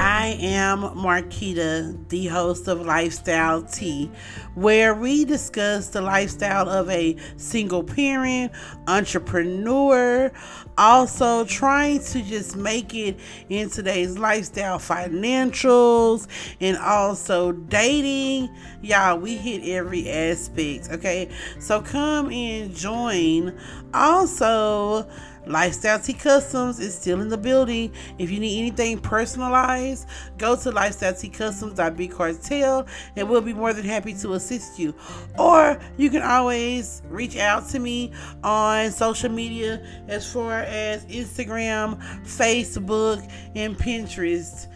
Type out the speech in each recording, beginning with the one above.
I am Marquita, the host of Lifestyle Tea, where we discuss the lifestyle of a single parent, entrepreneur, also trying to just make it in today's lifestyle, financials, and also dating. Y'all, we hit every aspect, okay? So come and join. Also, Lifestyle Tea Customs is still in the building. If you need anything personalized, go to lifestyleteacustoms.bcartel and we'll be more than happy to assist you. Or you can always reach out to me on social media as far as Instagram, Facebook, and Pinterest.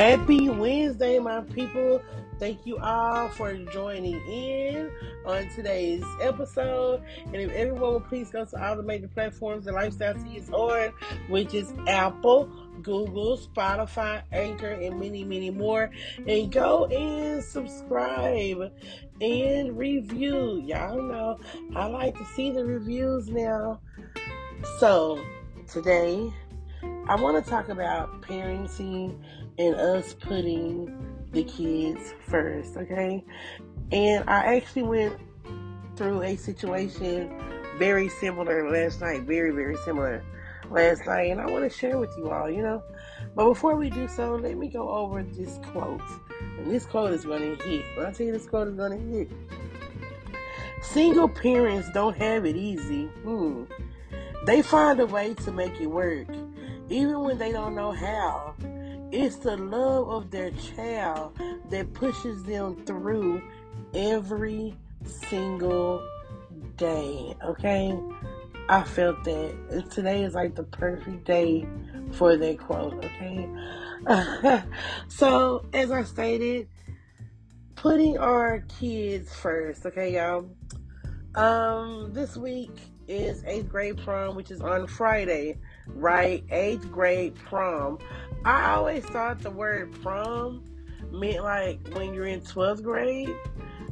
Happy Wednesday, my people. Thank you all for joining in on today's episode. And if everyone will please go to all the major platforms that Lifestyle Tea is on, which is Apple, Google, Spotify, Anchor, and many, many more. And go and subscribe and review. Y'all know I like to see the reviews now. So, today I want to talk about parenting and us putting the kids first, okay? And I actually went through a situation very similar last night, very, very similar last night, and I want to share with you all, you know. But before we do so, let me go over this quote. And this quote is going to hit. When I tell you this quote is going to hit, single parents don't have it easy. Hmm. They find a way to make it work, even when they don't know how. It's the love of their child that pushes them through every single day. Okay? I felt that. Today is like the perfect day for that quote. Okay? so, as I stated, putting our kids first. Okay, y'all? Um, this week is eighth grade prom, which is on Friday, right? Eighth grade prom. I always thought the word prom meant like when you're in 12th grade,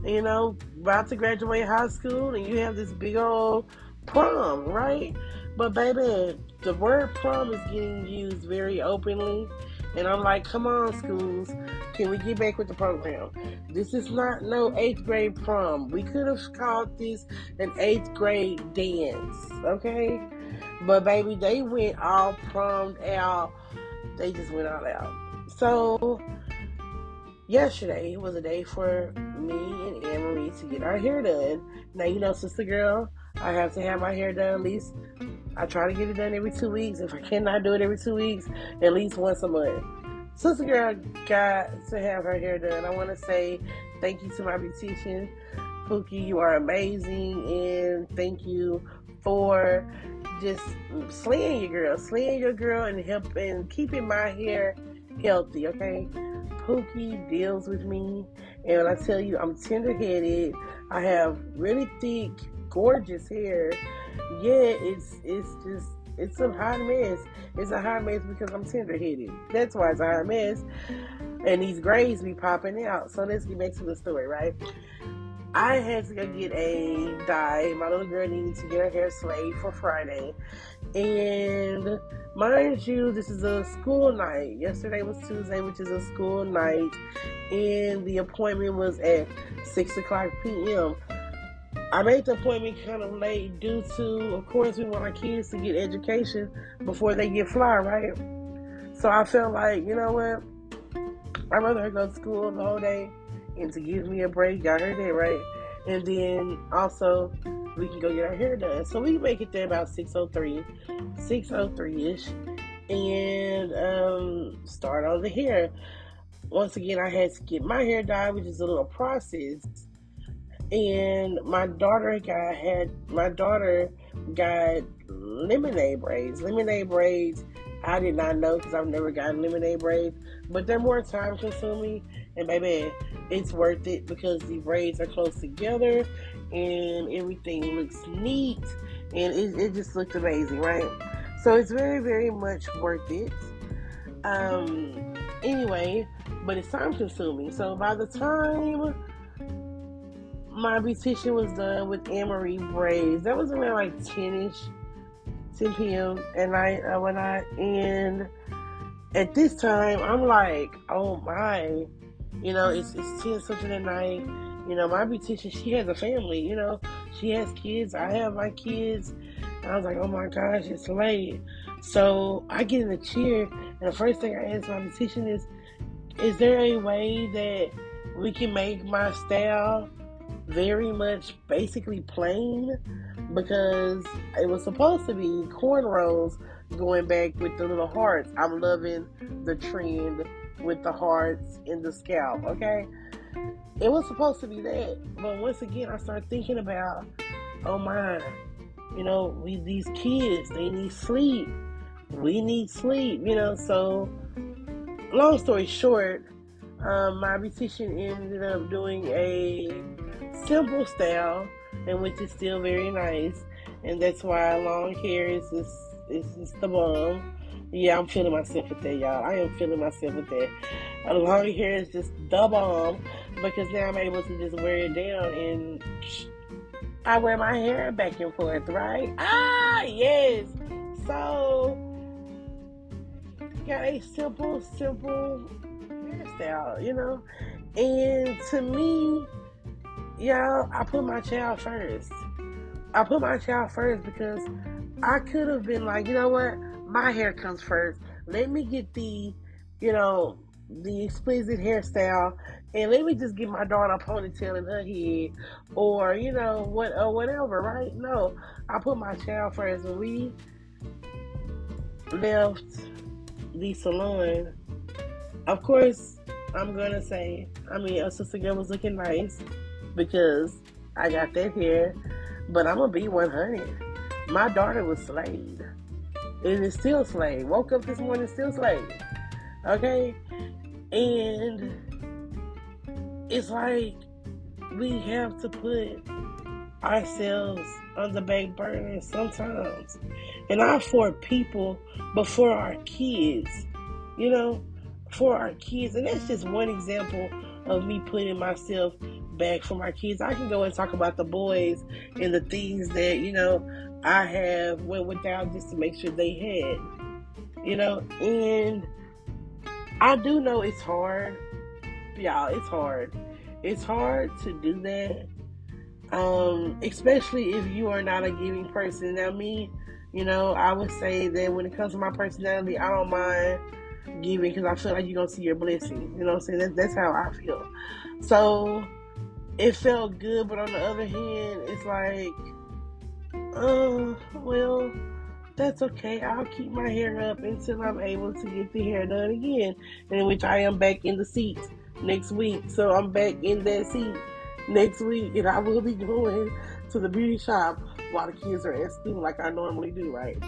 you know, about to graduate high school and you have this big old prom, right? But baby, the word prom is getting used very openly. And I'm like, come on, schools, can we get back with the program? This is not no eighth grade prom. We could have called this an eighth grade dance, okay? But baby, they went all promed out they just went all out. So yesterday was a day for me and Anne Marie to get our hair done. Now you know, sister girl, I have to have my hair done at least. I try to get it done every two weeks. If I cannot do it every two weeks, at least once a month. Sister girl got to have her hair done. I want to say thank you to my beautician, Pookie. You are amazing, and thank you for just slaying your girl, slaying your girl, and helping keeping my hair healthy. Okay, Pookie deals with me, and I tell you, I'm tender headed. I have really thick, gorgeous hair. Yeah, it's it's just it's a hot mess. It's a hot mess because I'm tender headed. That's why it's a hot mess. And these grays be popping out. So let's get back to the story, right? I had to go get a dye. My little girl needed to get her hair slayed for Friday. And mind you, this is a school night. Yesterday was Tuesday, which is a school night. And the appointment was at 6 o'clock p.m. I made the appointment kind of late due to, of course, we want our kids to get education before they get fly, right? So I felt like, you know what? I'd rather go to school the whole day and to give me a break. Y'all heard that right? And then also we can go get our hair done. So we make it there about 603, 603 ish, and um, start on the hair. Once again, I had to get my hair dyed, which is a little process. And my daughter got had my daughter got lemonade braids. Lemonade braids I did not know because I've never gotten lemonade braids, but they're more time consuming and baby, it's worth it because the braids are close together and everything looks neat and it, it just looks amazing, right? So it's very, very much worth it. Um, anyway, but it's time consuming. So by the time my beautician was done with Emery braids. That was around like 10 ish, 10 p.m. And I, uh, I, and at this time, I'm like, oh my, you know, it's, it's 10 something at night. You know, my beautician, she has a family, you know, she has kids. I have my kids. And I was like, oh my gosh, it's late. So I get in the chair, and the first thing I ask my beautician is, is there a way that we can make my style very much basically plain because it was supposed to be cornrows going back with the little hearts. I'm loving the trend with the hearts in the scalp, okay? It was supposed to be that. But once again, I start thinking about, oh my, you know, we these kids, they need sleep. We need sleep, you know, so long story short, um, my beautician ended up doing a simple style, and which is still very nice, and that's why long hair is just is just the bomb. Yeah, I'm feeling myself with that, y'all. I am feeling myself with that. Long hair is just the bomb because now I'm able to just wear it down and I wear my hair back and forth, right? Ah, yes. So, got a simple, simple hairstyle, you know? And to me, y'all, I put my child first. I put my child first because I could have been like, you know what? My hair comes first. Let me get the, you know, the explicit hairstyle and let me just get my daughter a ponytail in her head or, you know, what or whatever, right? No. I put my child first. When we left the salon, of course, I'm gonna say, I mean, a sister girl was looking nice because I got that hair, but I'm gonna be 100. My daughter was slayed. It is still slayed. Woke up this morning, still slayed. Okay? And it's like we have to put ourselves on the back burner sometimes. And not for people, but for our kids. You know, for our kids. And that's just one example of me putting myself back for my kids. I can go and talk about the boys and the things that, you know, I have went without just to make sure they had. You know, and I do know it's hard. Y'all, it's hard. It's hard to do that. Um, especially if you are not a giving person. Now me, you know, I would say that when it comes to my personality, I don't mind giving because I feel like you're gonna see your blessing. You know what I'm saying? That's how I feel. So it felt good, but on the other hand, it's like, uh, well, that's okay. I'll keep my hair up until I'm able to get the hair done again, in which I am back in the seat next week. So I'm back in that seat next week, and I will be going to the beauty shop while the kids are at school, like I normally do, right?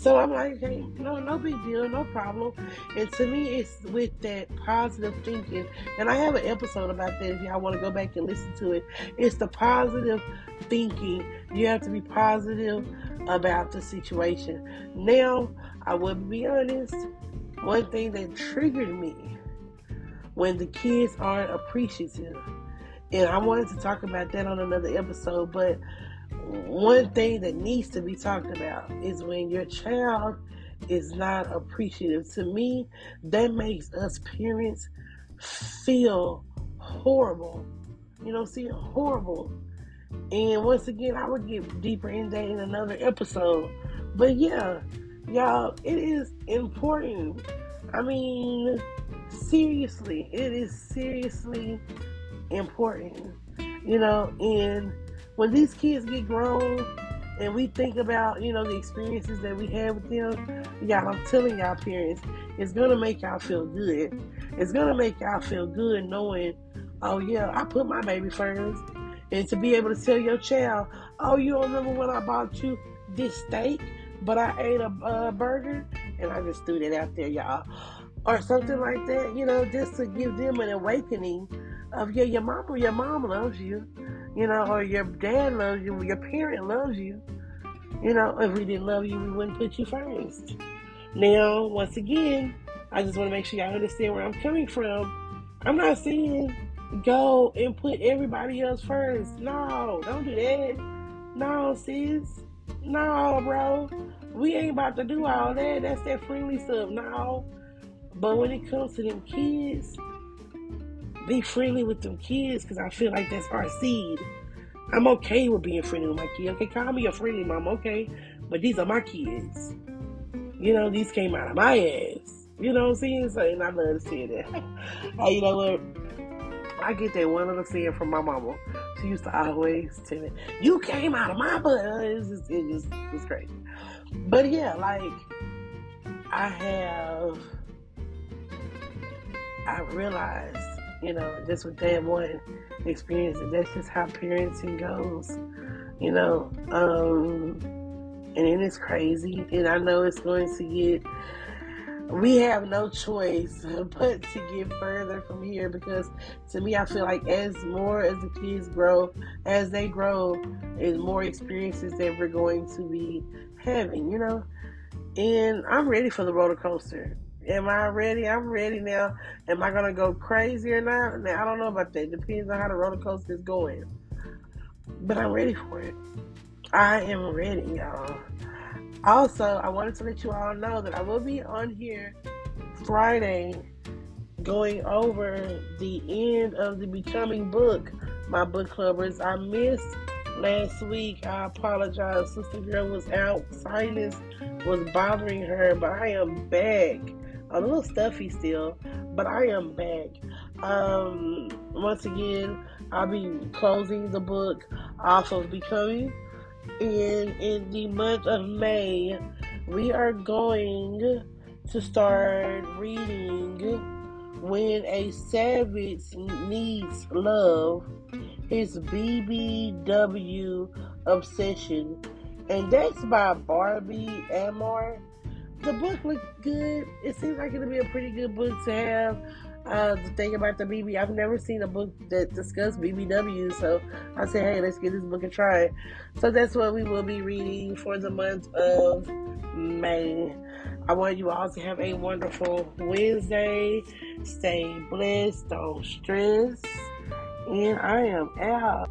So I'm like, hey, no, no big deal, no problem. And to me, it's with that positive thinking. And I have an episode about that if y'all want to go back and listen to it. It's the positive thinking. You have to be positive about the situation. Now, I will be honest, one thing that triggered me when the kids aren't appreciative. And I wanted to talk about that on another episode, but one thing that needs to be talked about is when your child is not appreciative. To me, that makes us parents feel horrible. You know, see, horrible. And once again, I would get deeper in that in another episode. But yeah, y'all, it is important. I mean, seriously, it is seriously important. You know, and when these kids get grown and we think about, you know, the experiences that we had with them, y'all, I'm telling y'all parents, it's gonna make y'all feel good. It's gonna make y'all feel good knowing, oh yeah, I put my baby first. And to be able to tell your child, oh, you don't remember when I bought you this steak, but I ate a uh, burger, and I just threw that out there, y'all, or something like that. You know, just to give them an awakening of yeah, your mom your mom loves you you know, or your dad loves you, your parent loves you. You know, if we didn't love you, we wouldn't put you first. Now, once again, I just want to make sure y'all understand where I'm coming from. I'm not saying go and put everybody else first. No, don't do that. No, sis. No, bro. We ain't about to do all that. That's that friendly stuff. No. But when it comes to them kids, be friendly with them kids because I feel like that's our seed. I'm okay with being friendly with my kids. Okay, call me a friendly mom, okay? But these are my kids. You know, these came out of my ass. You know what I'm saying? So, and I love to say that. hey, you know what? I get that one little saying from my mama. She used to always tell me, "You came out of my butt." It's just, it just, it's crazy. But yeah, like I have, I realized, you know, just with that one experience, that's just how parenting goes. You know, um, and it is crazy, and I know it's going to get we have no choice but to get further from here because to me i feel like as more as the kids grow as they grow is more experiences that we're going to be having you know and i'm ready for the roller coaster am i ready i'm ready now am i gonna go crazy or not now i don't know about that It depends on how the roller coaster is going but i'm ready for it i am ready y'all also, I wanted to let you all know that I will be on here Friday going over the end of the Becoming book, my book clubbers. I missed last week. I apologize. Sister Girl was out. Sinus was bothering her, but I am back. A little stuffy still, but I am back. Um, once again, I'll be closing the book off of Becoming and in the month of May, we are going to start reading When a Savage Needs Love, his BBW Obsession. And that's by Barbie Amar. The book looks good. It seems like it'll be a pretty good book to have uh, the thing about the BB, I've never seen a book that discussed BBW, so I said, hey, let's give this book a try. So that's what we will be reading for the month of May. I want you all to have a wonderful Wednesday. Stay blessed, don't stress, and I am out.